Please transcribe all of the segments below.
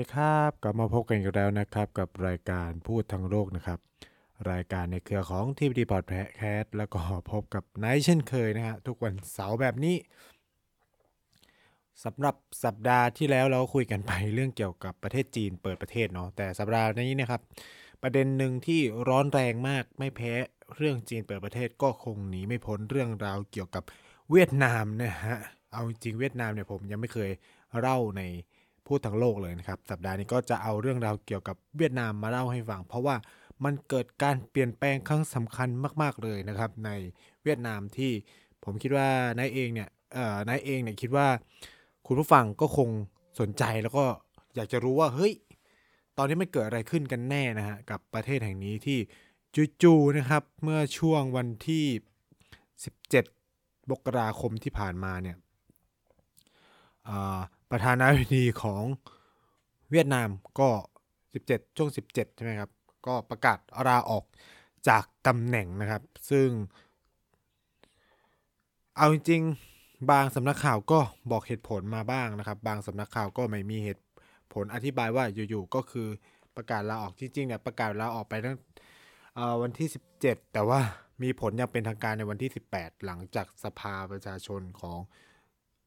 สวัสดีครับกลับมาพบกันอีกแล้วนะครับ กับรายการพูดทั้งโลกนะครับ รายการในเครือของทีวีดีพอดแคสต์แล้วก็พบกับไนท์เช่นเคยนะฮะทุกวันเสาร์แบบนี้สำหรับสัปดาห์ที่แล้วเราคุยกันไปเรื่องเกี่ยวกับประเทศจีนเปิดประเทศเนาะแต่สัปดาห์นี้นะครับประเด็นหนึ่งที่ร้อนแรงมากไม่แพ้เรื่องจีนเปิดประเทศก็คงหนีไม่พ้นเรื่องราวเกี่ยวกับเวียดนามนะฮะเอาจริงเวียดนามเนี่ยผมยังไม่เคยเล่าใน พูดทั้งโลกเลยนะครับ สัปดาห์นี้ก็จะเอาเรื่องราวเกี่ยวกับเวียดนามมาเล่าให้ฟัง เพราะว่ามันเกิดการเปลี่ยนแปลงครั้งสำคัญมาก ๆเลยนะครับ ในเวียดนามที่ผมคิดว่านายเองเนี่ยเอ่อนายเองเนี่ยคิดว่า คุณผู้ฟังก็คงสนใจแล้วก็อยากจะรู้ว่าเฮ้ยตอนนี้มันเกิดอะไรขึ้นกันแน่นะฮะกับประเทศแห่งนี้ที่จู่ๆนะครับ เมื่อช่วงวันที่ 17มกราคมที่ผ่านมาเนี่ยอ่า ประธานาธิบดีของเวียดนามก็ 17 ช่วง 17 ใช่ไหมครับ ก็ประกาศลาออกจากตำแหน่งนะครับ ซึ่ง เอาจริงๆบางสำนักข่าวก็บอกเหตุผลมาบ้างนะครับ บางสำนักข่าวก็ไม่มีเหตุผลอธิบายว่าอยู่ๆก็คือประกาศลาออกจริงๆเนี่ยประกาศลาออกไปตั้งวันที่ 17 แต่ว่ามีผลย่างเป็นทางการในวันที่ 18 หลังจากสภาประชาชนของ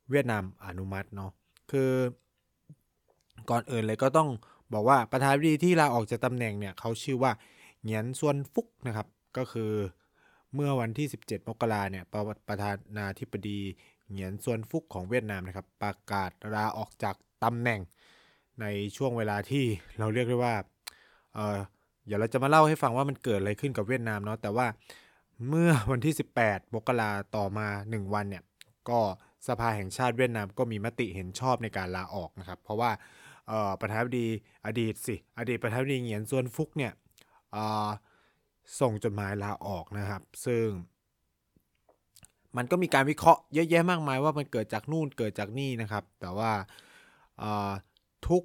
เวียดนามอนุมัติเนาะ คือ ก่อนอื่นเลยก็ต้องบอกว่าประธานาธิบดีที่ลาออกจากตำแหน่งเนี่ยเขาชื่อว่าเหงียนซวนฟุกนะครับ ก็คือเมื่อวันที่ 17 มกราเนี่ยประประธานาธิบดีเหงียนซวนฟุกของเวียดนามนะครับ ประกาศลาออกจากตำแหน่งในช่วงเวลาที่เราเรียกได้ว่าเออเดี๋ยวเราจะมาเล่าให้ฟังว่ามันเกิดอะไรขึ้นกับเวียดนามเนาะแต่ว่าเมื่อวันที่ 18มกราต่อมา 1 วันเนี่ย ก็ สภาแห่งชาติเวียดนามก็มีมติเห็นชอบในการลาออกนะครับ เพราะว่าประธานาธิบดีอดีตสิอดีตประธานาธิบดีเหงียนซวนฟุกเนี่ยส่งจดหมายลาออกนะครับ ซึ่ง มันก็มีการวิเคราะห์เยอะแยะมากมายว่ามันเกิดจากนู่นเกิดจากนี่นะครับ แต่ว่าทุก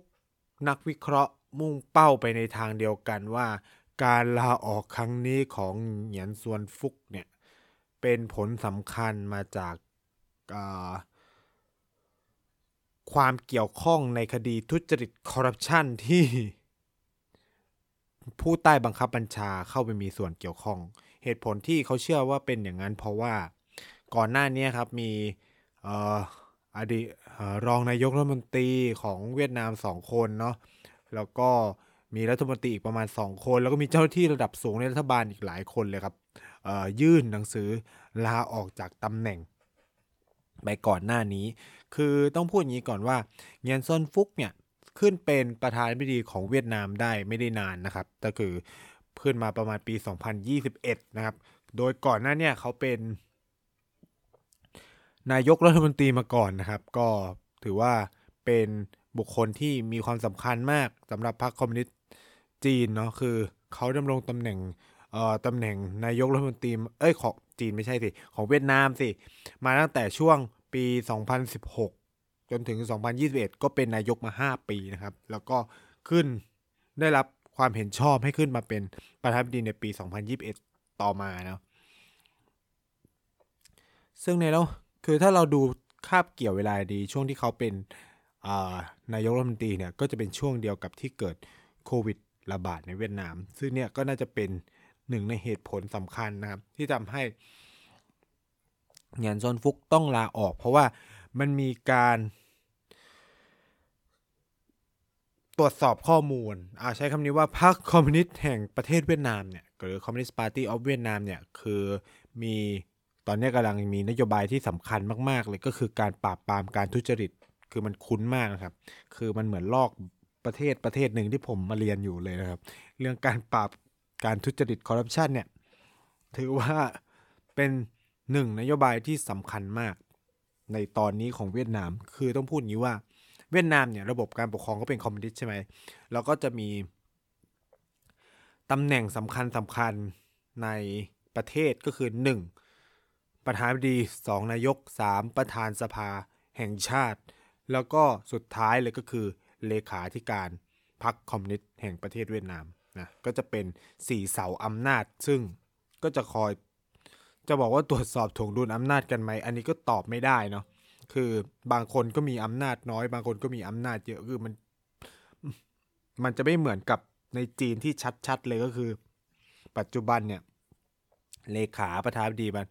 นักวิเคราะห์มุ่งเป้าไปในทางเดียวกันว่า การลาออกครั้งนี้ของเหงียนซวนฟุกเนี่ยเป็นผลสำคัญมาจาก ความเกี่ยวข้องในคดีทุจริตคอร์รัปชันที่ผู้ใต้บังคับบัญชาเข้าไปมีส่วนเกี่ยวข้อง เหตุผลที่เขาเชื่อว่าเป็นอย่างนั้นเพราะว่าก่อนหน้านี้ครับมีอดีตรองนายกรัฐมนตรีของเวียดนามสองคนเนาะแล้วก็มีรัฐมนตรีอีกประมาณ 2 คน แล้วก็มีเจ้าหน้าที่ระดับสูงในรัฐบาลอีกหลายคนเลยครับยื่นหนังสือลาออกจากตำแหน่ง ไปก่อนหน้านี้ คือต้องพูดอย่างนี้ก่อนว่าเงียนซอนฟุกเนี่ยขึ้นเป็นประธานาธิบดีของเวียดนามได้ไม่ได้นานนะครับ ก็คือขึ้นมาประมาณปี 2021 นะครับ โดยก่อนหน้าเนี่ยเขาเป็น นายกรัฐมนตรีมาก่อนนะครับ ก็ถือว่าเป็นบุคคลที่มีความสำคัญมากสำหรับพรรคคอมมิวนิสต์จีนเนาะคือเขาดำรงตำแหน่งเอ่อตำแหน่งนายกรัฐมนตรีเอ้ยของ จีนไม่ใช่สิ ของเวียดนามสิ มาตั้งแต่ช่วงปี 2016 จนถึง 2021 ก็เป็นนายกมา 5 ปีนะครับ แล้วก็ขึ้นได้รับความเห็นชอบให้ขึ้นมาเป็นประธานาธิบดีในปี 2021 ต่อมาเนาะซึ่งในแล้วคือถ้าเราดูคาบเกี่ยวเวลาดีช่วงที่เขาเป็นนายกรัฐมนตรีเนี่ยก็จะเป็นช่วงเดียวกับที่เกิดโควิดระบาดในเวียดนาม ซึ่งเนี่ยก็น่าจะเป็นหนึ่งในเหตุผลสำคัญนะครับ ที่ทำให้ หงียนซอนฟุกต้องลาออก เพราะว่ามันมีการ ตรวจสอบข้อมูลอาใช้คำนี้ว่าพรรคคอมมิวนิสต์แห่งประเทศเวียดนามเนี่ยหรือ Communist Party of Vietnam เนี่ยคือมีตอนนี้กำลังมีนโยบายที่สำคัญมาก ๆ เลยก็คือการปราบปรามการทุจริตคือมันคุ้นมากนะครับ คือมันเหมือนลอกประเทศประเทศหนึ่งที่ผมมาเรียนอยู่เลยนะครับ เรื่องการปราบการทุจริตคอร์รัปชันเนี่ย ถือว่าเป็น หนึ่งนโยบายที่สำคัญมาก ในตอนนี้ของเวียดนาม คือต้องพูดงี้ว่า เวียดนามเนี่ยระบบการปกครองก็เป็นคอมมิวนิสต์ใช่ไหมแล้วก็จะมีตำแหน่งสำคัญสำคัญในประเทศก็คือ 1. ประธานาธิบดี 2 นายก 3. ประธานสภาแห่งชาติ แล้วก็สุดท้ายเลยก็คือเลขาธิการพรรคคอมมิวนิสต์แห่งประเทศเวียดนามนะก็จะเป็น 4 เสาอำนาจ ซึ่งก็จะคอย จะบอกว่าตรวจสอบถ่วงดุลอำนาจกันไหม อันนี้ก็ตอบไม่ได้เนาะ คือบางคนก็มีอำนาจน้อย บางคนก็มีอำนาจเยอะคือมัน มันจะไม่เหมือนกับในจีนที่ชัดๆเลยก็คือ ปัจจุบันเนี่ย เลขาประธานาธิบดีมัน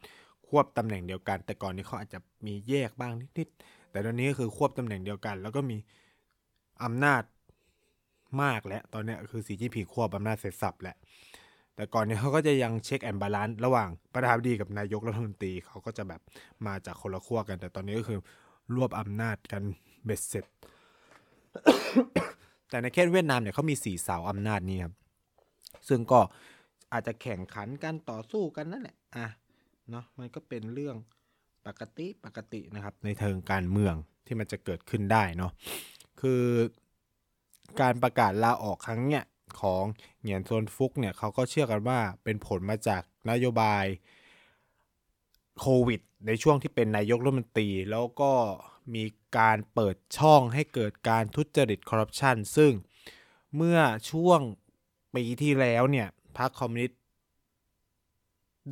ควบตำแหน่งเดียวกัน แต่ก่อนนี้เขาอาจจะมีแยกบ้างนิดๆ แต่ตอนนี้ก็คือควบตำแหน่งเดียวกัน แล้วก็มีอำนาจมากแล้ว ตอนนี้คือสีจิ้นผิงรวบอำนาจเสร็จสรรพแหละ แต่ก่อนนี้เขาก็จะยัง check and balance ระหว่างประธานาธิบดีกับนายกรัฐมนตรีเขาก็จะแบบมาจากคนละขั้วกัน แต่ตอนนี้ก็คือรวบอำนาจกันเบ็ดเสร็จ แต่ในแค่เวียดนามเนี่ยเขามีสี่เสาอำนาจนี้ครับซึ่งก็อาจจะแข่งขันกันต่อสู้กันนั่นแหละอะเนาะมันก็เป็นเรื่องปกติปกตินะครับ ในเชิงการเมืองที่มันจะเกิดขึ้นได้เนาะคือการประกาศลาออกครั้งเนี้ย ของเหงียนโซนฟุกเนี่ยเขาก็เชื่อกันว่าเป็นผลมาจากนโยบายโควิด ในช่วงที่เป็นนายกรัฐมนตรี แล้วก็มีการเปิดช่องให้เกิดการทุจริตคอร์รัปชันซึ่งเมื่อช่วงปีที่แล้วเนี่ยพรรคคอมมิวนิสต์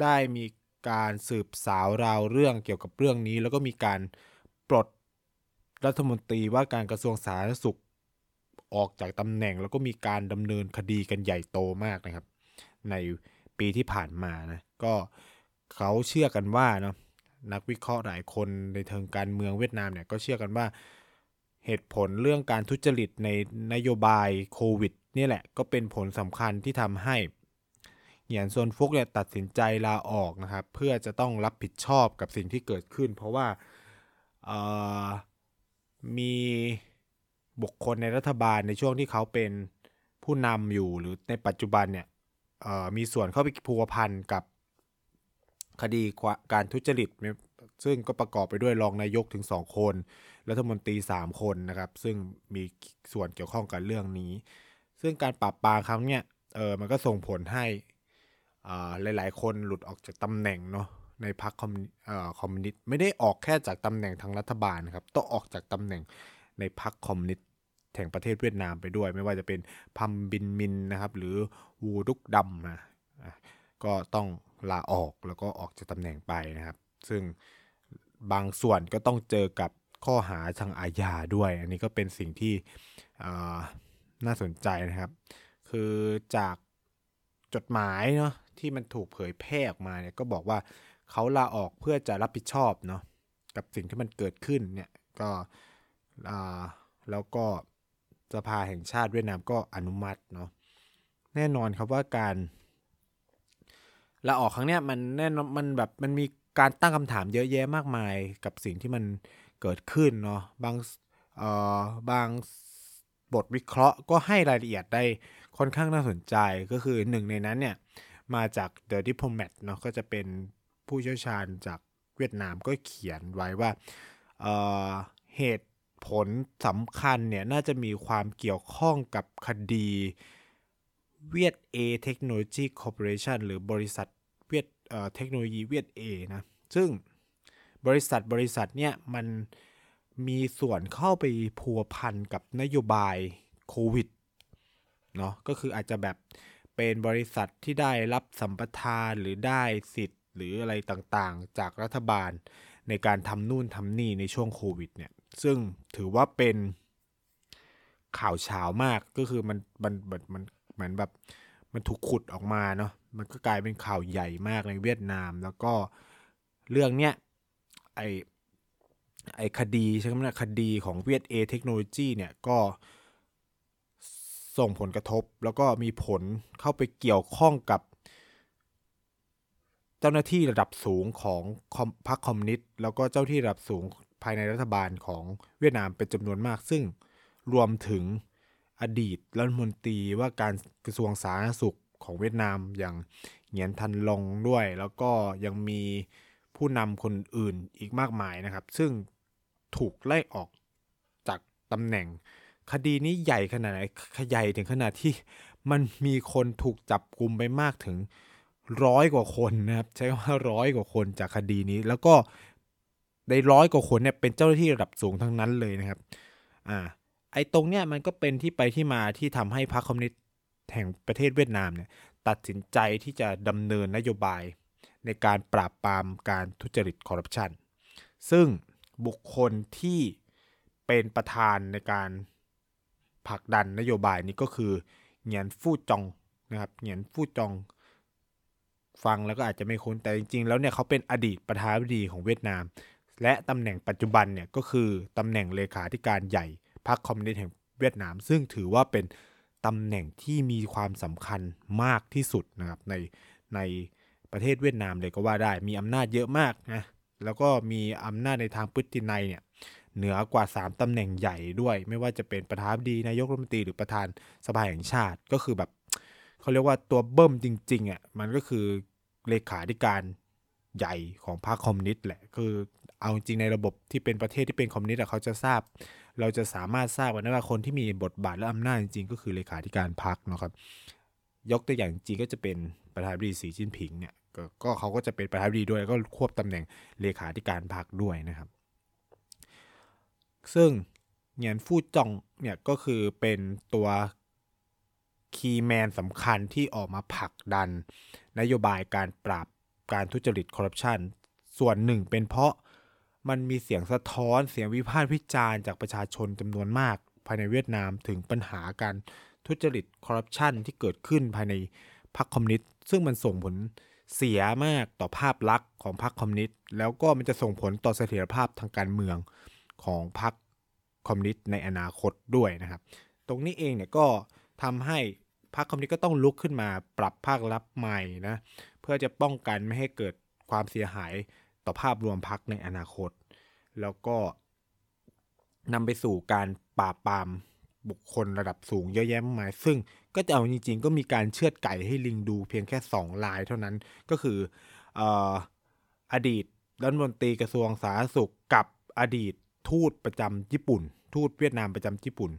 ได้มีการสืบสาวราวเรื่องเกี่ยวกับเรื่องนี้ แล้วก็มีการปลดรัฐมนตรีว่าการกระทรวงสาธารณสุข ออกจากตำแหน่งแล้วก็มีการดำเนินคดีกันใหญ่โตมากนะครับ ในปีที่ผ่านมานะก็เขาเชื่อกันว่าเนาะนักวิเคราะห์หลายคนในเทิงการเมืองเวียดนามเนี่ยก็เชื่อกันว่าเหตุผลเรื่องการทุจริตในนโยบายโควิดนี่แหละก็เป็นผลสำคัญที่ทำให้เหยียนซวนฟุกเนี่ยตัดสินใจลาออกนะครับ เพื่อจะต้องรับผิดชอบกับสิ่งที่เกิดขึ้น เพราะว่ามี บุคคลในรัฐบาลในช่วงที่เขาเป็นผู้นำอยู่หรือในปัจจุบันเนี่ยมีส่วนเข้าไปพัวพันกับคดีการทุจริต ซึ่งก็ประกอบไปด้วยรองนายกถึง 2 คนรัฐมนตรี 3 คนนะครับ ซึ่งมีส่วนเกี่ยวข้องกับเรื่องนี้ ซึ่งการปราบปรามครั้งเนี้ยเออมันก็ส่งผลให้หลาย ๆ คนหลุดออกจากตำแหน่งเนาะในพรรคคอมมิวนิสต์ไม่ได้ออกแค่จากตำแหน่งทางรัฐบาลนะครับต้องออกจากตำแหน่ง ในพรรคคอมมิวนิสต์แห่งประเทศเวียดนามไปด้วย ไม่ว่าจะเป็นพัมบินมินนะครับ หรือวูดุกดำนะก็ต้องลาออกแล้วก็ออกจากตำแหน่งไปนะครับ ซึ่งบางส่วนก็ต้องเจอกับข้อหาทางอาญาด้วย อันนี้ก็เป็นสิ่งที่น่าสนใจนะครับ คือจากจดหมายเนาะที่มันถูกเผยแพร่ออกมาเนี่ยก็บอกว่าเขาลาออกเพื่อจะรับผิดชอบเนาะกับสิ่งที่มันเกิดขึ้นเนี่ยก็ แล้วก็สภาแห่งชาติเวียดนามก็อนุมัติเนาะแน่นอนครับว่าการลาออกครั้งเนี้ยมันแน่นอนมันแบบมันมีการตั้งคำถามเยอะแยะมากมายกับสิ่งที่มันเกิดขึ้นเนาะบางเอ่อบางบทวิเคราะห์ก็ให้รายละเอียดได้ค่อนข้างน่าสนใจก็คือหนึ่งในนั้นเนี่ยมาจาก The Diplomat เนาะก็จะเป็นผู้เชี่ยวชาญจากเวียดนามก็เขียนไว้ว่าเเหตุ ผลสำคัญเนี่ยน่าจะมีความเกี่ยวข้องกับคดีเวียดเอTechnology Corporation หรือบริษัทเวียดเทคโนโลยีเวียดเอนะ ซึ่งบริษัทบริษัทเนี่ยมันมีส่วนเข้าไปพัวพันกับนโยบายโควิดเนาะก็คืออาจจะแบบเป็นบริษัทที่ได้รับสัมปทานหรือได้สิทธิ์ หรืออะไรต่างๆ จากรัฐบาลในการทำนู่นทำนี่ในช่วงโควิดเนี่ย ซึ่งถือว่าเป็นข่าวเช้ามากก็คือมันมันมันมันเหมือนแบบมันถูกขุดออกมาเนาะมันก็กลายเป็นข่าวใหญ่มากในเวียดนาม แล้วก็เรื่องเนี้ยไอไอคดีใช่ไหมคดีของเวียดเอเทคโนโลยีเนี่ยก็ส่งผลกระทบ แล้วก็มีผลเข้าไปเกี่ยวข้องกับ เจ้าหน้าที่ระดับสูงของพรรคคอมมิวนิสต์แล้วก็เจ้าที่ระดับสูง ภายในรัฐบาลของเวียดนามเป็นจำนวนมาก ซึ่งรวมถึงอดีตรัฐมนตรีว่าการกระทรวงสาธารณสุขของเวียดนามอย่างเหงียนทันลงด้วย แล้วก็ยังมีผู้นำคนอื่นอีกมากมายนะครับ ซึ่งถูกไล่ออกจากตำแหน่ง คดีนี้ใหญ่ขนาดไหนใหญ่ถึงขนาดที่มันมีคนถูกจับกลุมไปมากถึงร้อยกว่าคนนะครับ ใช้คำว่าร้อยกว่าคนจากคดีนี้ แล้วก็ ในร้อยกว่าคนเนี่ยเป็นเจ้าหน้าที่ระดับสูงทั้งนั้นเลยนะครับ อ่า ไอ้ตรงเนี้ยมันก็เป็นที่ไปที่มาที่ทำให้พรรคคอมมิวนิสต์แห่งประเทศเวียดนามเนี่ยตัดสินใจที่จะดำเนินนโยบายในการปราบปรามการทุจริตคอร์รัปชัน ซึ่งบุคคลที่เป็นประธานในการผลักดันนโยบายนี้ก็คือเหงียนฟู่จองนะครับเหงียนฟู่จองฟังแล้วก็อาจจะไม่คุ้นแต่จริงๆ แล้วเนี่ยเขาเป็นอดีตประธานาธิบดีของเวียดนาม และตำแหน่งปัจจุบันเนี่ยก็คือตำแหน่งเลขาธิการใหญ่พรรคคอมมิวนิสต์แห่งเวียดนาม ซึ่งถือว่าเป็นตำแหน่งที่มีความสำคัญมากที่สุดนะครับในในประเทศเวียดนามเลยก็ว่าได้มีอำนาจเยอะมากนะแล้วก็มีอำนาจในทางพฤตินัยเนี่ยเหนือกว่า 3 ตำแหน่งใหญ่ด้วย ไม่ว่าจะเป็นประธานดีนายกรัฐมนตรีหรือประธานสภาแห่งชาติก็คือแบบเขาเรียกว่าตัวเบิ้มจริงๆอะมันก็คือเลขาธิการใหญ่ของพรรคคอมมิวนิสต์แหละ คือ เอาจริงในระบบที่เป็นประเทศที่เป็นคอมมิวนิสต์เขาจะทราบ เราจะสามารถทราบกันได้ว่าคนที่มีบทบาทและอำนาจจริงก็คือเลขาธิการพรรคนะครับ ยกตัวอย่างจริงก็จะเป็นประธานาธิบดีสีจิ้นผิงเนี่ยก็เขาก็จะเป็นประธานาธิบดีด้วยก็ควบตำแหน่งเลขาธิการพรรคด้วยนะครับ ซึ่งเหงียนฟู่จองเนี่ยก็คือเป็นตัว key man สำคัญที่ออกมาผลักดัน นโยบายการปราบการทุจริตคอร์รัปชันส่วนหนึ่งเป็นเพราะ มันมีเสียงสะท้อนเสียงวิพากษ์วิจารณ์จากประชาชนจำนวนมาก ภายในเวียดนามถึงปัญหาการทุจริตคอร์รัปชันที่เกิดขึ้นภายในพรรคคอมมิวนิสต์ซึ่งมันส่งผลเสียมากต่อภาพลักษณ์ของพรรคคอมมิวนิสต์แล้วก็มันจะส่งผลต่อเสถียรภาพทางการเมืองของพรรคคอมมิวนิสต์ในอนาคตด้วยนะครับ ตรงนี้เองเนี่ยก็ทำให้พรรคคอมมิวนิสต์ก็ต้องลุกขึ้นมาปรับภาคลับใหม่นะเพื่อจะป้องกันไม่ให้เกิดความเสียหาย ต่อภาพรวมพรรคในอนาคต แล้วก็นำไปสู่การปราบปรามบุคคลระดับสูงเยอะแยะมากมาย ซึ่งก็จะเอาจริง ๆ ก็มีการเชือดไก่ให้ลิงดูเพียงแค่ 2 ลายเท่านั้นก็คือออดีตรัฐมนตรีกระทรวงสาธารณสุขกับอดีตทูตประจำญี่ปุ่น ทูตเวียดนามประจำญี่ปุ่น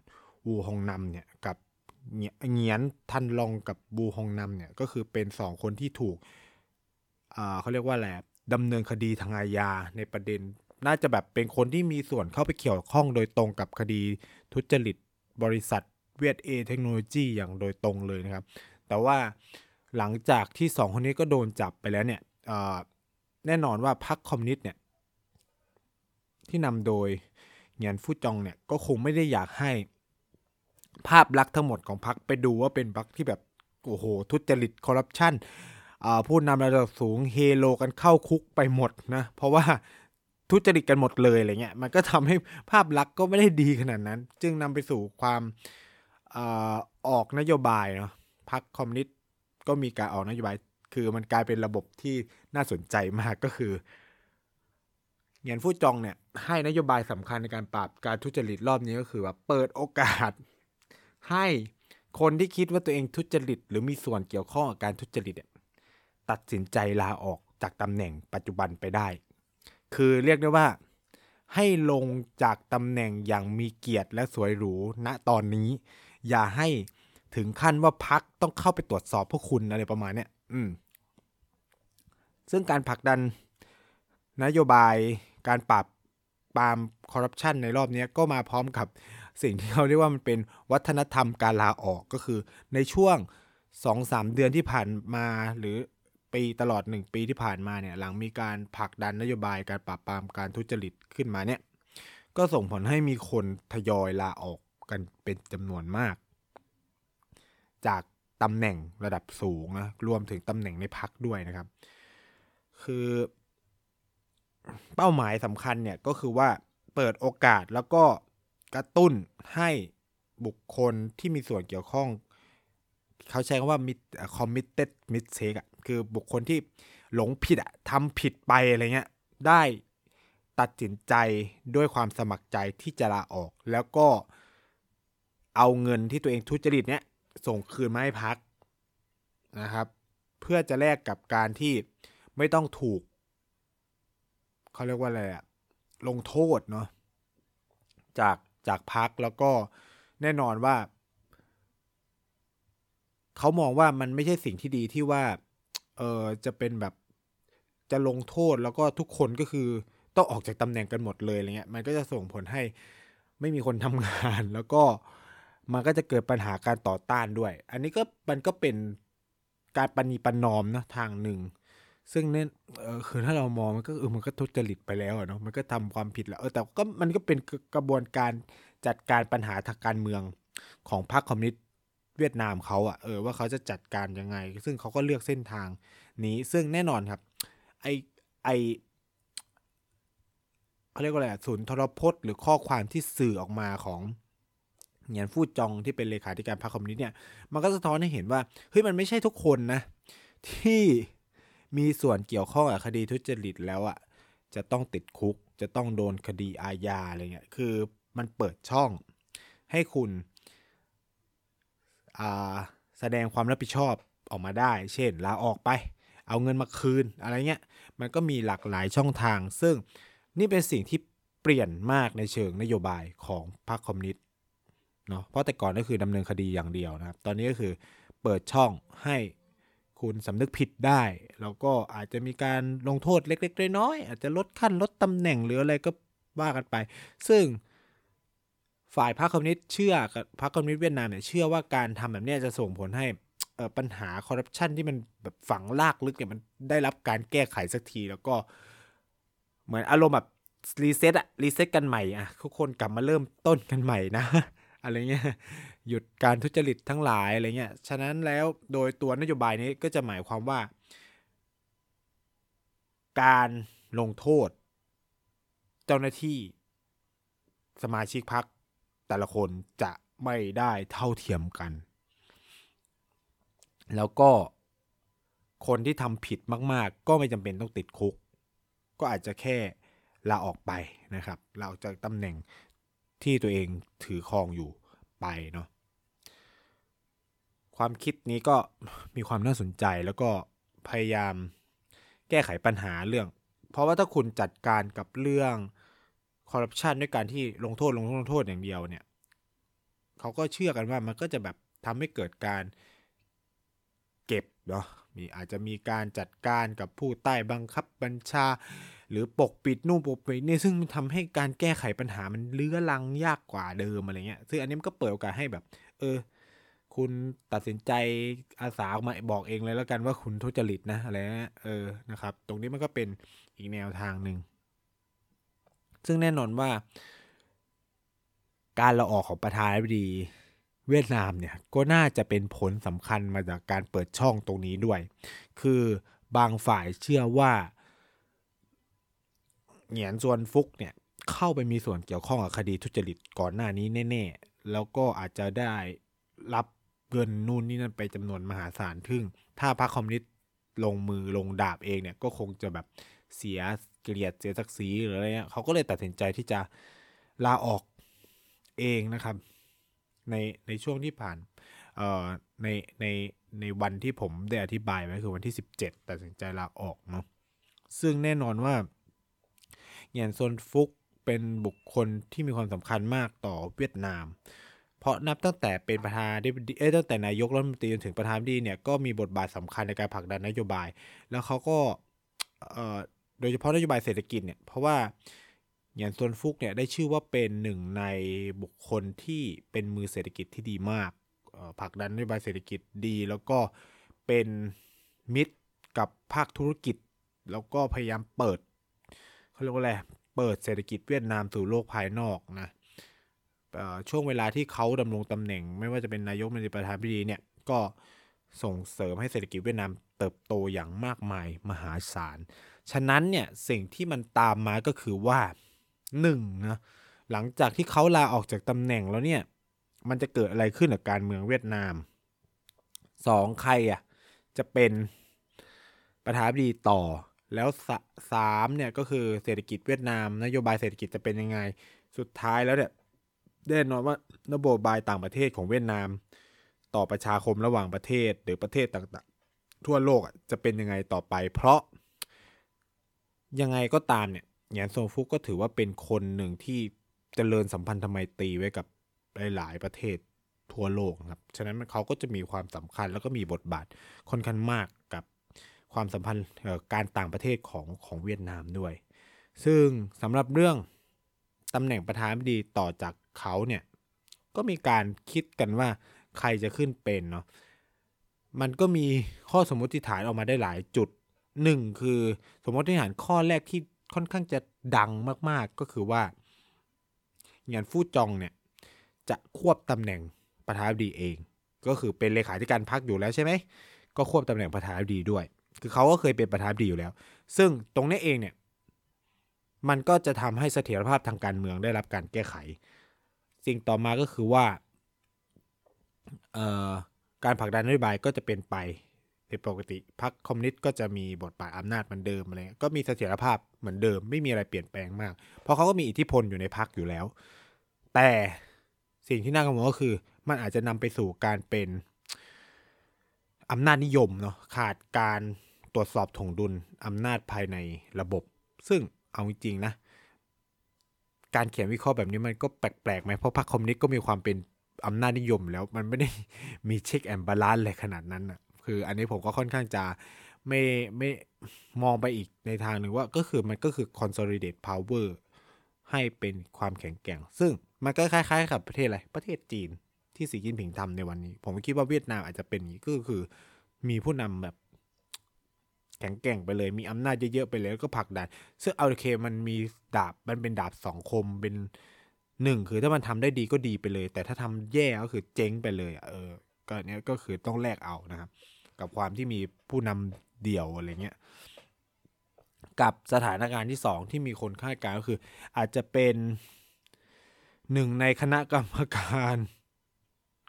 วูฮองนำเนี่ยกับเงียนทันลองกับบูฮองนำเนี่ยก็คือเป็นสองคนที่ถูกเขาเรียกว่าอะไร ดำเนินคดีทางอาญาในประเด็น น่าจะแบบเป็นคนที่มีส่วนเข้าไปเกี่ยวข้องโดยตรงกับคดีทุจริตบริษัทเวียดเอเทคโนโลยีอย่างโดยตรงเลยนะครับ แต่ว่าหลังจากที่สองคนนี้ก็โดนจับไปแล้วเนี่ยแน่นอนว่าพรรคคอมมิวนิสต์เนี่ยที่นำโดยเงียนฟูจองเนี่ยก็คงไม่ได้อยากให้ภาพลักษณ์ทั้งหมดของพรรคไปดูว่าเป็นพรรคที่แบบโอ้โหทุจริตคอร์รัปชัน ผู้นำระดับสูงเฮโลกันเข้าคุกไปหมดนะ เพราะว่าทุจริตกันหมดเลยอะไรเงี้ยมันก็ทำให้ภาพลักษณ์ก็ไม่ได้ดีขนาดนั้น จึงนำไปสู่ความอออกนโยบายเนาะพรรคคอมมิวนิสต์ก็มีการออกนโยบาย คือมันกลายเป็นระบบที่น่าสนใจมากก็คือเงียนฟู่จองเนี่ยให้นโยบายสำคัญในการปราบการทุจริตรอบนี้ก็คือว่าเปิดโอกาส ให้คนที่คิดว่าตัวเองทุจริต หรือมีส่วนเกี่ยวข้องกับการทุจริตเนี่ย ตัดสินใจลาออกจากตำแหน่งปัจจุบันไปได้ คือเรียกได้ว่า ให้ลงจากตำแหน่งอย่างมีเกียรติและสวยหรูณตอนนี้ อย่าให้ถึงขั้นว่าพักต้องเข้าไปตรวจสอบพวกคุณอะไรประมาณเนี้ยอืม ซึ่งการผลักดันนโยบายการปราบปรามคอร์รัปชันในรอบนี้ก็มาพร้อมกับสิ่งที่เขาเรียกว่ามันเป็นวัฒนธรรมการลาออกก็คือในช่วง 2-3 เดือนที่ผ่านมาหรือ ปีตลอด 1 ปีที่ผ่านมาเนี่ยหลังมีการผลักดันนโยบายการปราบปรามการทุจริตขึ้นมาเนี่ยก็ส่งผลให้มีคนทยอยลาออกกันเป็นจำนวนมาก จากตำแหน่งระดับสูงนะรวมถึงตำแหน่งในพักด้วยนะครับ คือเป้าหมายสำคัญเนี่ยก็คือว่าเปิดโอกาสแล้วก็กระตุ้นให้บุคคลที่มีส่วนเกี่ยวข้อง เขาใช้คำว่า committed mistake อะ คือบุคคลที่หลงผิดอะทำผิดไปอะไรเงี้ยได้ตัดสินใจด้วยความสมัครใจที่จะลาออก แล้วก็เอาเงินที่ตัวเองทุจริตเนี้ยส่งคืนมาให้พักนะครับ เพื่อจะแลกกับการที่ไม่ต้องถูกเขาเรียกว่าอะไรอะลงโทษเนาะจากจากพักแล้วก็แน่นอนว่า เขามองว่ามันไม่ใช่สิ่งที่ดีที่ว่า เออจะเป็นแบบจะลงโทษแล้วก็ทุกคนก็คือต้องออกจากตำแหน่งกันหมดเลยอะไรเงี้ยมันก็จะส่งผลให้ไม่มีคนทำงาน แล้วก็มันก็จะเกิดปัญหาการต่อต้านด้วย อันนี้ก็มันก็เป็นการปณีปนอมนะทางหนึ่ง ซึ่งเนี่ยเออคือถ้าเรามองมันก็เออมันก็ทุจริตไปแล้วเนาะมันก็ทำความผิดแล้วเออแต่ก็มันก็เป็นกระบวนการจัดการปัญหาทางการเมืองของพรรคคอมมิวนิสต์ เวียดนามเขาอะเออว่าเขาจะจัดการยังไง ซึ่งเขาก็เลือกเส้นทางนี้ซึ่งแน่นอนครับ ไอไอเขาเรียกว่าอะไรศูนย์ทรพจน์หรือข้อความที่สื่อออกมาของเหงียนฟู่จองที่เป็นเลขาธิการพรรคคอมมิวนิสต์เนี่ย มันก็สะท้อนให้เห็นว่าเฮ้ยมันไม่ใช่ทุกคนนะ ที่มีส่วนเกี่ยวข้องกับคดีทุจริตแล้วอะจะต้องติดคุก จะต้องโดนคดีอาญาอะไรเงี้ยคือมันเปิดช่องให้คุณ แสดงความรับผิดชอบออกมาได้ เช่นลาออกไป เอาเงินมาคืนอะไรเงี้ย มันก็มีหลากหลายช่องทาง ซึ่งนี่เป็นสิ่งที่เปลี่ยนมากในเชิงนโยบายของพรรคคอมมิวนิสต์เนาะ เพราะแต่ก่อนก็คือดำเนินคดีอย่างเดียวนะครับ ตอนนี้ก็คือเปิดช่องให้คุณสำนึกผิดได้ แล้วก็อาจจะมีการลงโทษเล็กๆน้อยๆอาจจะลดขั้นลดตำแหน่งหรืออะไรก็ว่ากันไป ซึ่ง ฝ่ายพรรคคอมมิวนิสต์เชื่อพรรคคอมมิวนิสต์เวียดนามเนี่ยเชื่อว่าการทำแบบนี้จะส่งผลให้ปัญหาคอร์รัปชันที่มันแบบฝังรากลึกเนี่ยมันได้รับการแก้ไขสักที แล้วก็เหมือนอารมณ์แบบ reset อะ reset กันใหม่อะทุกคนกลับมาเริ่มต้นกันใหม่นะอะไรเงี้ยหยุดการทุจริตทั้งหลายอะไรเงี้ยฉะนั้นแล้วโดยตัวนโยบายนี้ก็จะหมายความว่า การลงโทษ เจ้าหน้าที่สมาชิกพรรค แต่ละคนจะไม่ได้เท่าเทียมกัน แล้วก็คนที่ทำผิดมาก ๆ ก็ไม่จำเป็นต้องติดคุก ก็อาจจะแค่ลาออกไปนะครับลาออกจากตำแหน่งที่ตัวเองถือครองอยู่ไปเนาะความคิดนี้ก็มีความน่าสนใจแล้วก็พยายามแก้ไขปัญหาเรื่อง เพราะว่าถ้าคุณจัดการกับเรื่อง คอร์รัปชันด้วยการที่ลงโทษลงโทษลงโทษอย่างเดียวเนี่ยเขาก็เชื่อกันว่ามันก็จะแบบทำให้เกิดการเก็บเนาะมีอาจจะมีการจัดการกับผู้ใต้บังคับบัญชา หรือปกปิดนู่นปกปิดนี่ซึ่งมันทำให้การแก้ไขปัญหามันเลื้อลังยากกว่าเดิมอะไรเงี้ยซึ่งอันนี้มันก็เปิดโอกาสให้แบบ เออ คุณตัดสินใจอาสาออกมาบอกเองเลยแล้วกันว่าคุณทุจริตนะอะไรเงี้ยเออนะครับ ตรงนี้มันก็เป็นอีกแนวทางหนึ่ง ซึ่งแน่นอนว่า การละออกของประธานาธิบดีเวียดนามเนี่ยก็น่าจะเป็นผลสำคัญมาจากการเปิดช่องตรงนี้ด้วย คือบางฝ่ายเชื่อว่าเหงียนส่วนฟุกเนี่ยเข้าไปมีส่วนเกี่ยวข้องกับคดีทุจริตก่อนหน้านี้แน่ ๆ แล้วก็อาจจะได้รับเงินนู่นนี่นั่นไปจำนวนมหาศาลทึ่ง ถ้าพรรคคอมมิวนิสต์ลงมือลงดาบเองเนี่ยก็คงจะแบบ เสียเกลียรติเสียศักดิ์ศรีหรืออะไรเงี้ยเขาก็เลยตัดสินใจที่จะลาออกเองนะครับ ในในช่วงที่ผ่านเอ่อในในในวันที่ผมได้อธิบายไว้คือวันที่ 17 ตัดสินใจลาออกเนาะซึ่งแน่นอนว่าเงียนซนฟุกเป็นบุคคลที่มีความสำคัญมากต่อเวียดนาม เพราะนับตั้งแต่เป็นประธานได้เอ้ตั้งแต่นายกรัฐมนตรีจนถึงประธานดีเนี่ยก็มีบทบาทสำคัญในการผลักดันนโยบาย แล้วเขาก็เอ่อ โดยเฉพาะนโยบายเศรษฐกิจเนี่ยเพราะว่าอย่างซวนฟุกเนี่ยได้ชื่อว่าเป็นหนึ่งในบุคคลที่เป็นมือเศรษฐกิจที่ดีมากผลักดันนโยบายเศรษฐกิจดี แล้วก็เป็นมิตรกับภาคธุรกิจ แล้วก็พยายามเปิดเขาเรียกว่าอะไรเปิดเศรษฐกิจเวียดนามสู่โลกภายนอกนะช่วงเวลาที่เขาดำรงตำแหน่ง ไม่ว่าจะเป็นนายกมนตรีประธานพิธีเนี่ยก็ส่งเสริมให้เศรษฐกิจเวียดนามเติบโตอย่างมากมายมหาศาล ฉะนั้นเนี่ยสิ่งที่มันตามมาก็คือว่าหนึ่งนะหลังจากที่เขาลาออกจากตำแหน่งแล้วเนี่ย มันจะเกิดอะไรขึ้นกับการเมืองเวียดนามสองใครอะจะเป็นประธานาธิบดีต่อ แล้วสามเนี่ยก็คือเศรษฐกิจเวียดนาม นโยบายเศรษฐกิจจะเป็นยังไง สุดท้ายแล้วเนี่ยแน่นอนว่านโยบายต่างประเทศของเวียดนาม ต่อประชาคมระหว่างประเทศหรือประเทศต่างๆ ทั่วโลกจะเป็นยังไงต่อไป เพราะ ยังไงก็ตามเนี่ยแงนโซฟุกก็ถือว่าเป็นคนหนึ่งที่จเจริญสัมพันธไมตรีไว้กับหลาย ๆ ประเทศทั่วโลกครับ ฉะนั้นเขาก็จะมีความสำคัญแล้วก็มีบทบาทค่อนข้างมากกับความสัมพันธ์การต่างประเทศของของเวียดนามด้วย ซึ่งสำหรับเรื่องตำแหน่งประธานาธิบดีต่อจากเขาเนี่ยก็มีการคิดกันว่าใครจะขึ้นเป็นเนาะมันก็มีข้อสมมติฐานออกมาได้หลายจุด หนึ่งคือสมมติฐานข้อแรกที่ค่อนข้างจะดังมากๆ ก็คือว่าเหงียนฟู่จองเนี่ยจะควบตำแหน่งประธานาธิบดีเอง ก็คือเป็นเลขาธิการพรรคอยู่แล้วใช่ไหมก็ควบตำแหน่งประธานาธิบดีด้วย คือเขาก็เคยเป็นประธานาธิบดีอยู่แล้ว ซึ่งตรงนี้เองเนี่ยมันก็จะทำให้เสถียรภาพทางการเมืองได้รับการแก้ไข สิ่งต่อมาก็คือว่าการผลักดันนโยบายก็จะเป็นไป เป็นปกติพรรคคอมมิวนิสต์ก็จะมีบทบาทอำนาจเหมือนเดิมอะไรก็มีเสถียรภาพเหมือนเดิม ไม่มีอะไรเปลี่ยนแปลงมาก เพราะเขาก็มีอิทธิพลอยู่ในพรรคอยู่แล้ว แต่สิ่งที่น่ากังวลก็คือ มันอาจจะนำไปสู่การเป็นอำนาจนิยมเนาะขาดการตรวจสอบถงดุลอำนาจภายในระบบ ซึ่งเอาจริงนะ การเขียนวิเคราะห์แบบนี้มันก็แปลกๆไหมเพราะพรรคคอมมิวนิสต์ก็มีความเป็นอำนาจนิยมแล้วมันไม่ได้มี check and balance อะไรขนาดนั้นอะ คือ อันนี้ผมก็ค่อนข้างจะไม่ไม่มองไปอีกในทางหนึ่งว่าก็คือมันก็คือ consolidate power ให้เป็นความแข็งแกร่ง ซึ่งมันก็คล้ายๆกับประเทศอะไร ประเทศจีนที่สีจิ้นผิงทำในวันนี้ ผมคิดว่าเวียดนามอาจจะเป็นอย่างนี้ก็คือ มีผู้นำแบบ แข็งแกร่งไปเลย มีอำนาจเยอะๆไปเลยแล้วก็ผลักดัน ซึ่งโอเคมันมีดาบมันเป็นดาบสองคมเป็นหนึ่งคือถ้ามันทำได้ดีก็ดีไปเลย แต่ถ้าทำแย่ก็คือเจ๊งไปเลยเออก็เนี้ยก็คือต้องแลกเอานะครับ กับความที่มีผู้นำเดี่ยวอะไรเงี้ยกับสถานการณ์ที่สองที่มีคนคาดการณ์ก็คือ อาจจะเป็นหนึ่งในคณะกรรมการ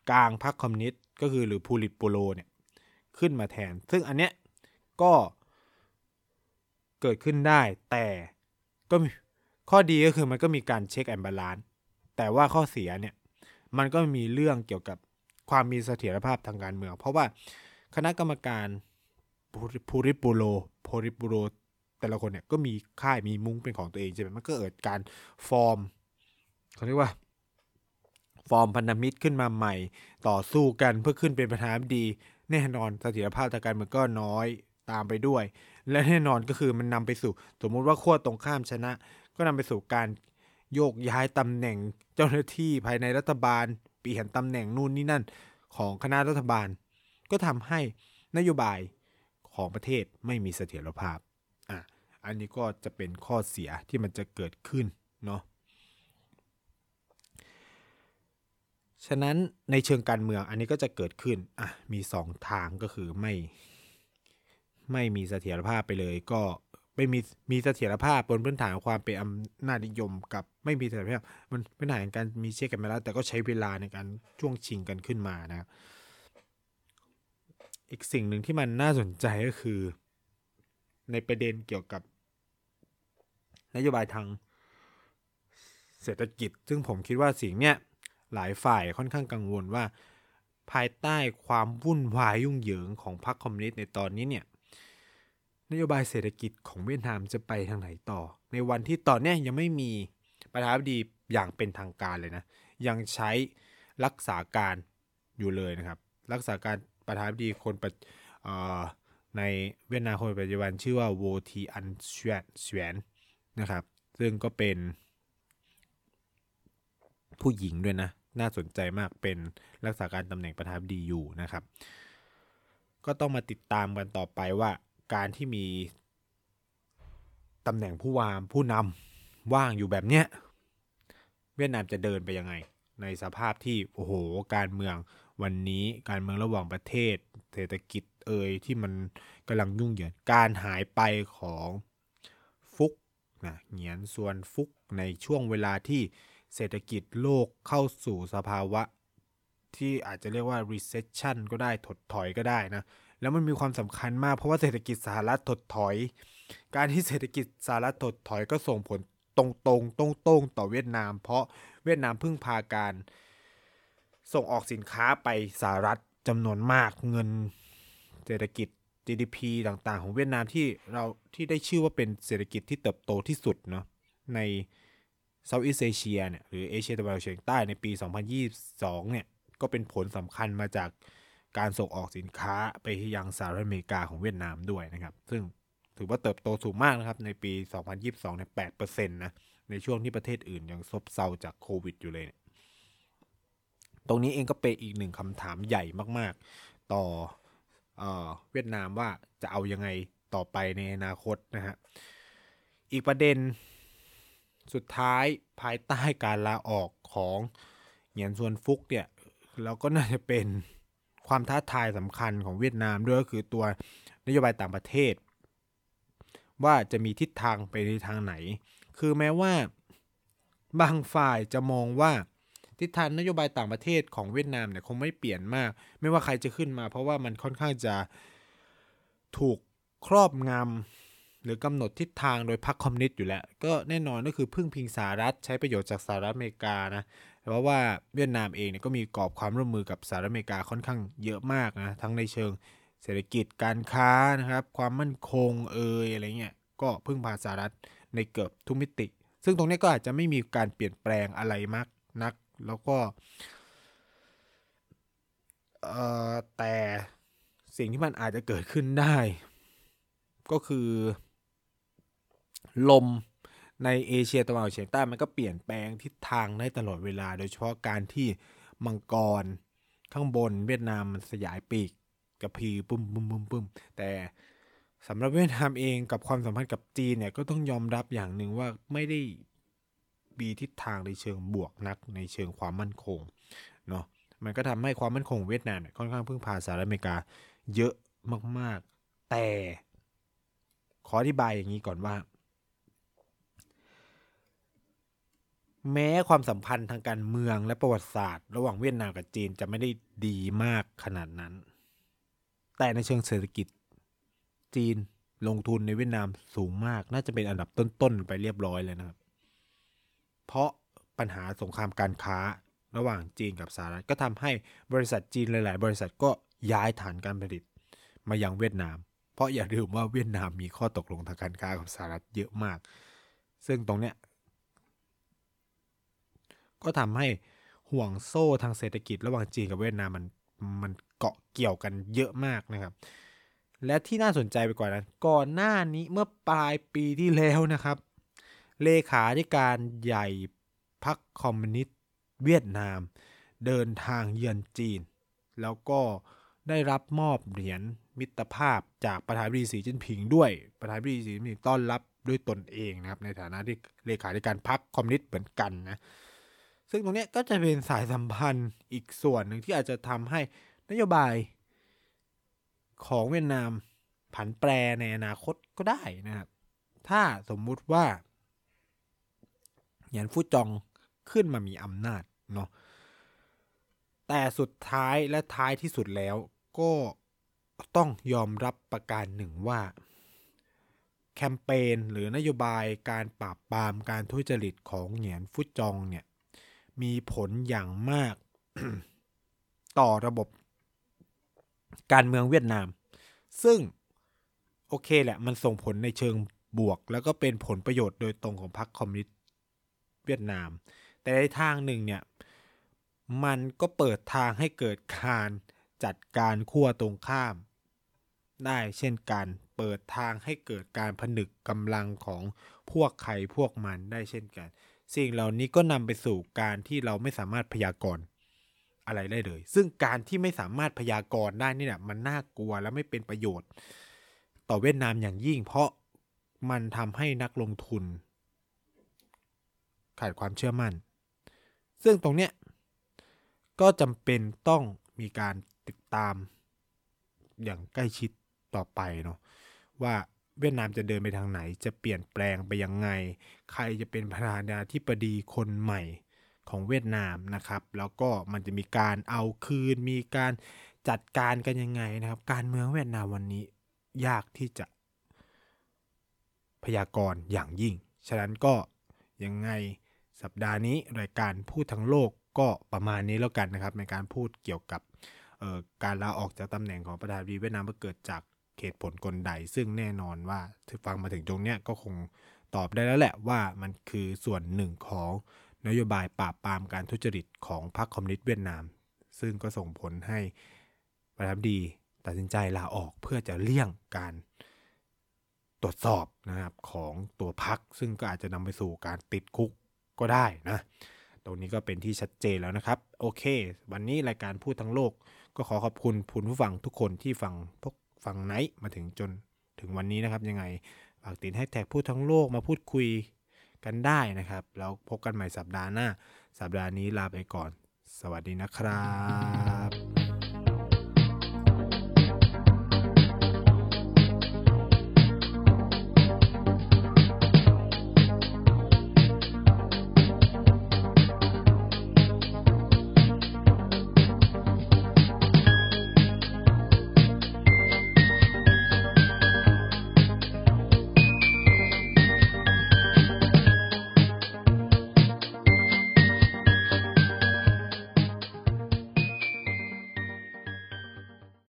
กลางพรรคคอมมิวนิสต์ก็คือหรือพูลิตโปโลเนี่ยขึ้นมาแทน ซึ่งอันเนี้ยก็เกิดขึ้นได้แต่ก็มีข้อดีก็คือมันก็มีการ check and balance แต่ว่าข้อเสียเนี่ยมันก็มีเรื่องเกี่ยวกับความมีเสถียรภาพทางการเมือง เพราะว่า คณะกรรมการ Politburo Politburo แต่ละคนเนี่ยก็มีค่ายมีมุ้งเป็นของตัวเองใช่ไหมมันก็เกิดการฟอร์มเขาเรียกว่า ฟอร์มพันธมิตรขึ้นมาใหม่ ต่อสู้กันเพื่อขึ้นเป็นประธานาธิบดี แน่นอนเสถียรภาพทางการเมืองก็น้อยตามไปด้วย และแน่นอนก็คือมันนำไปสู่ สมมุติว่าขั้วตรงข้ามชนะ ก็นำไปสู่การโยกย้ายตำแหน่งเจ้าหน้าที่ภายในรัฐบาลเปลี่ยนตำแหน่งนู่นนี่นั่น ของคณะรัฐบาล ก็ทำให้นโยบายของประเทศไม่มีเสถียรภาพอะอันนี้ก็จะเป็นข้อเสียที่มันจะเกิดขึ้นเนาะฉะนั้นในเชิงการเมืองอันนี้ก็จะเกิดขึ้นอะมีสองทางก็คือไม่ไม่มีเสถียรภาพไปเลยก็ไม่มีมีเสถียรภาพบนพื้นฐานความเป็นอำนาจนิยม กับไม่มีเสถียรภาพมันพื้นฐานการมีเช็คกันมาแล้วแต่ก็ใช้เวลาในการช่วงชิงกันขึ้นมานะครับ อีกสิ่งหนึ่งที่มันน่าสนใจก็คือ ในประเด็นเกี่ยวกับ นโยบายทางเศรษฐกิจ ซึ่งผมคิดว่าสิ่งเนี้ยหลายฝ่ายค่อนข้างกังวลว่า ภายใต้ความวุ่นวายยุ่งเหยิงของพรรคคอมมิวนิสต์ในตอนนี้เนี่ยนโยบายเศรษฐกิจของเวียดนามจะไปทางไหนต่อ ในวันที่ตอนนี้ยังไม่มีประธานาธิบดีอย่างเป็นทางการเลยนะ ยังใช้รักษาการอยู่เลยนะครับ รักษาการ ประธานาธิบดีคนในเวียดนามคนปัจจุบันชื่อว่าโวทีอันเสวนนะครับ ซึ่งก็เป็นผู้หญิงด้วยนะ น่าสนใจมากเป็นรักษาการตำแหน่งประธานาธิบดีอยู่นะครับ ก็ต้องมาติดตามกันต่อไปว่าการที่มีตำแหน่งผู้วามผู้นำว่างอยู่แบบเนี้ยเวียดนามจะเดินไปยังไง ในสภาพที่โอ้โหการเมือง วันนี้การเมืองระหว่างประเทศ เศรษฐกิจเอ่ยที่มันกำลังยุ่งเหยิงการหายไปของฟุกนะเหงียนส่วนฟุกในช่วงเวลาที่เศรษฐกิจโลกเข้าสู่สภาวะ ที่อาจจะเรียกว่า recession ก็ได้ถดถอยก็ได้นะ แล้วมันมีความสำคัญมากเพราะว่าเศรษฐกิจสหรัฐถดถอย การที่เศรษฐกิจสหรัฐถดถอยก็ส่งผลตรงๆตรงๆต่อเวียดนาม เพราะเวียดนามพึ่งพาการ ส่งออกสินค้าไปสหรัฐจำนวนมากเงินเศรษฐกิจ GDP ต่างๆ ของเวียดนามที่เราที่ได้ชื่อว่าเป็นเศรษฐกิจที่เติบโตที่สุดเนาะในเซาท์อีสเอเชียเนี่ยหรือเอเชียตะวันออกเฉียงใต้ในปี 2022 เนี่ยก็เป็นผลสำคัญมาจากการส่งออกสินค้าไปยังสหรัฐอเมริกาของเวียดนามด้วยนะครับ ซึ่งถือว่าเติบโตสูงมากนะครับ ในปี 2022เนี่ย8%นะ ในช่วงที่ประเทศอื่นยังซบเซาจากโควิดอยู่เลยเนี่ย ตรงนี้เองก็เป็นอีกหนึ่งคำถามใหญ่มาก ๆ ต่อเอเวียดนามว่าจะเอายังไงต่อไปในอนาคตนะฮะ อีกประเด็นสุดท้ายภายใต้การลาออกของเหงียนซวนฟุกเนี่ยแล้วก็น่าจะเป็นความท้าทายสำคัญของเวียดนามด้วยก็คือตัวนโยบายต่างประเทศ ว่าจะมีทิศทางไปในทางไหน คือแม้ว่าบางฝ่ายจะมองว่า ทิศทางนโยบายต่างประเทศของเวียดนามเนี่ยคงไม่เปลี่ยนมาก ไม่ว่าใครจะขึ้นมา เพราะว่ามันค่อนข้างจะถูกครอบงำหรือกำหนดทิศทางโดยพรรคคอมมิวนิสต์อยู่แล้ว ก็แน่นอนก็คือพึ่งพิงสหรัฐใช้ประโยชน์จากสหรัฐอเมริกานะเพราะว่าเวียดนามเองเนี่ยก็มีกรอบความร่วมมือกับสหรัฐอเมริกาค่อนข้างเยอะมากนะทั้งในเชิงเศรษฐกิจการค้านะครับ ความมั่นคงเอยอะไรเงี้ยก็พึ่งพาสหรัฐในเกือบทุกมิติ ซึ่งตรงนี้ก็อาจจะไม่มีการเปลี่ยนแปลงอะไรมากนัก แล้วก็เอ่อแต่สิ่งที่มันอาจจะเกิดขึ้นได้ ก็คือ ลมในเอเชียตะวันออกเฉียงใต้มันก็เปลี่ยนแปลงทิศทางได้ตลอดเวลา โดยเฉพาะการที่มังกรข้างบนเวียดนามมันสยายปีกกระพีปุ้มปุ้มปุ้มปุ้มแต่สำหรับเวียดนามเองกับความสัมพันธ์กับจีนเนี่ยก็ต้องยอมรับอย่างหนึ่งว่าไม่ได้ มีทิศทางในเชิงบวกนักในเชิงความมั่นคงเนาะมันก็ทำให้ความมั่นคงเวียดนามเนี่ยค่อนข้างพึ่งพาสหรัฐอเมริกาเยอะมาก ๆ แต่ขออธิบายอย่างนี้ก่อนว่า แม้ความสัมพันธ์ทางการเมืองและประวัติศาสตร์ ระหว่างเวียดนามกับจีนจะไม่ได้ดีมากขนาดนั้น แต่ในเชิงเศรษฐกิจ จีนลงทุนในเวียดนามสูงมาก น่าจะเป็นอันดับต้น ๆ ไปเรียบร้อยเลยนะครับ เพราะปัญหาสงครามการค้าระหว่างจีนกับสหรัฐก็ทำให้บริษัทจีนหลาย ๆ บริษัทก็ย้ายฐานการผลิตมายังเวียดนาม เพราะอย่าลืมว่าเวียดนามมีข้อตกลงทางการค้ากับสหรัฐเยอะมาก ซึ่งตรงเนี้ยก็ทำให้ห่วงโซ่ทางเศรษฐกิจระหว่างจีนกับเวียดนามมันมันเกาะเกี่ยวกันเยอะมากนะครับ และที่น่าสนใจไปกว่านั้นก่อนหน้านี้เมื่อปลายปีที่แล้วนะครับ เลขาธิการใหญ่พรรคคอมมิวนิสต์เวียดนาม เดินทางเยือนจีน แล้วก็ได้รับมอบเหรียญมิตรภาพจากประธานาธิบดีสีจิ้นผิงด้วยประธานาธิบดีสีจิ้นผิงต้อนรับด้วยตนเองนะครับ ในฐานะที่เลขาธิการพรรคคอมมิวนิสต์เหมือนกันนะซึ่งตรงนี้ก็จะเป็นสายสัมพันธ์อีกส่วนหนึ่งที่อาจจะทำให้นโยบายของเวียดนามผันแปรในอนาคตก็ได้นะครับ ถ้าสมมุติว่า หยันฟูจองขึ้นมามีอำนาจเนาะแต่สุดท้ายและท้ายที่สุดแล้วก็ต้องยอมรับประการหนึ่งว่า แคมเปญหรือนโยบายการปราบปรามการทุจริตของเหงียนฟุตจองเนี่ยมีผลอย่างมากต่อระบบการเมืองเวียดนาม ซึ่งโอเคแหละมันส่งผลในเชิงบวก แล้วก็เป็นผลประโยชน์โดยตรงของพรรคคอมมิวนิสต์ เวียดนาม แต่ในทางหนึ่งเนี่ยมันก็เปิดทางให้เกิดการจัดการขั้วตรงข้าม ได้เช่นการเปิดทางให้เกิดการผนึกกำลังของพวกใครพวกมันได้เช่นกัน สิ่งเหล่านี้ก็นำไปสู่การที่เราไม่สามารถพยากรณ์อะไรได้เลย ซึ่งการที่ไม่สามารถพยากรณ์ได้นี่แหละมันน่ากลัวและไม่เป็นประโยชน์ ต่อเวียดนามอย่างยิ่ง เพราะมันทำให้นักลงทุน ขาดความเชื่อมั่น ซึ่งตรงเนี้ยก็จำเป็นต้องมีการติดตามอย่างใกล้ชิดต่อไปเนาะว่าเวียดนามจะเดินไปทางไหน จะเปลี่ยนแปลงไปยังไง ใครจะเป็นประธานาธิบดีคนใหม่ของเวียดนามนะครับ แล้วก็มันจะมีการเอาคืน มีการจัดการกันยังไงนะครับ การเมืองเวียดนามวันนี้ยากที่จะ พยากรณ์อย่างยิ่ง ฉะนั้นก็ยังไง สัปดาห์นี้รายการพูดทั้งโลกก็ประมาณนี้แล้วกันนะครับ ในการพูดเกี่ยวกับการลาออกจากตำแหน่งของประธานาธิบดีเวียดนามเพื่อเกิดจากเหตุผลกลใด ซึ่งแน่นอนว่าถ้าฟังมาถึงตรงเนี้ยก็คงตอบได้แล้วแหละว่ามันคือส่วนหนึ่งของนโยบายปราบปรามการทุจริตของพรรคคอมมิวนิสต์เวียดนาม ซึ่งก็ส่งผลให้ประธานาธิบดีตัดสินใจลาออกเพื่อจะเลี่ยงการตรวจสอบนะครับของตัวพรรคซึ่งก็อาจจะนำไปสู่การติดคุก ก็ได้นะ ตรงนี้ก็เป็นที่ชัดเจนแล้วนะครับ โอเค วันนี้รายการพูดทั้งโลก ก็ขอขอบคุณผู้ผู้ฟังทุกคนที่ฟังพวกฟังไนท์มาถึงจนถึงวันนี้นะครับยังไงฝากติดแฮชแท็กพูดทั้งโลกมาพูดคุยกันได้นะครับ แล้วพบกันใหม่สัปดาห์หน้า สัปดาห์นี้ลาไปก่อน สวัสดีนะครับ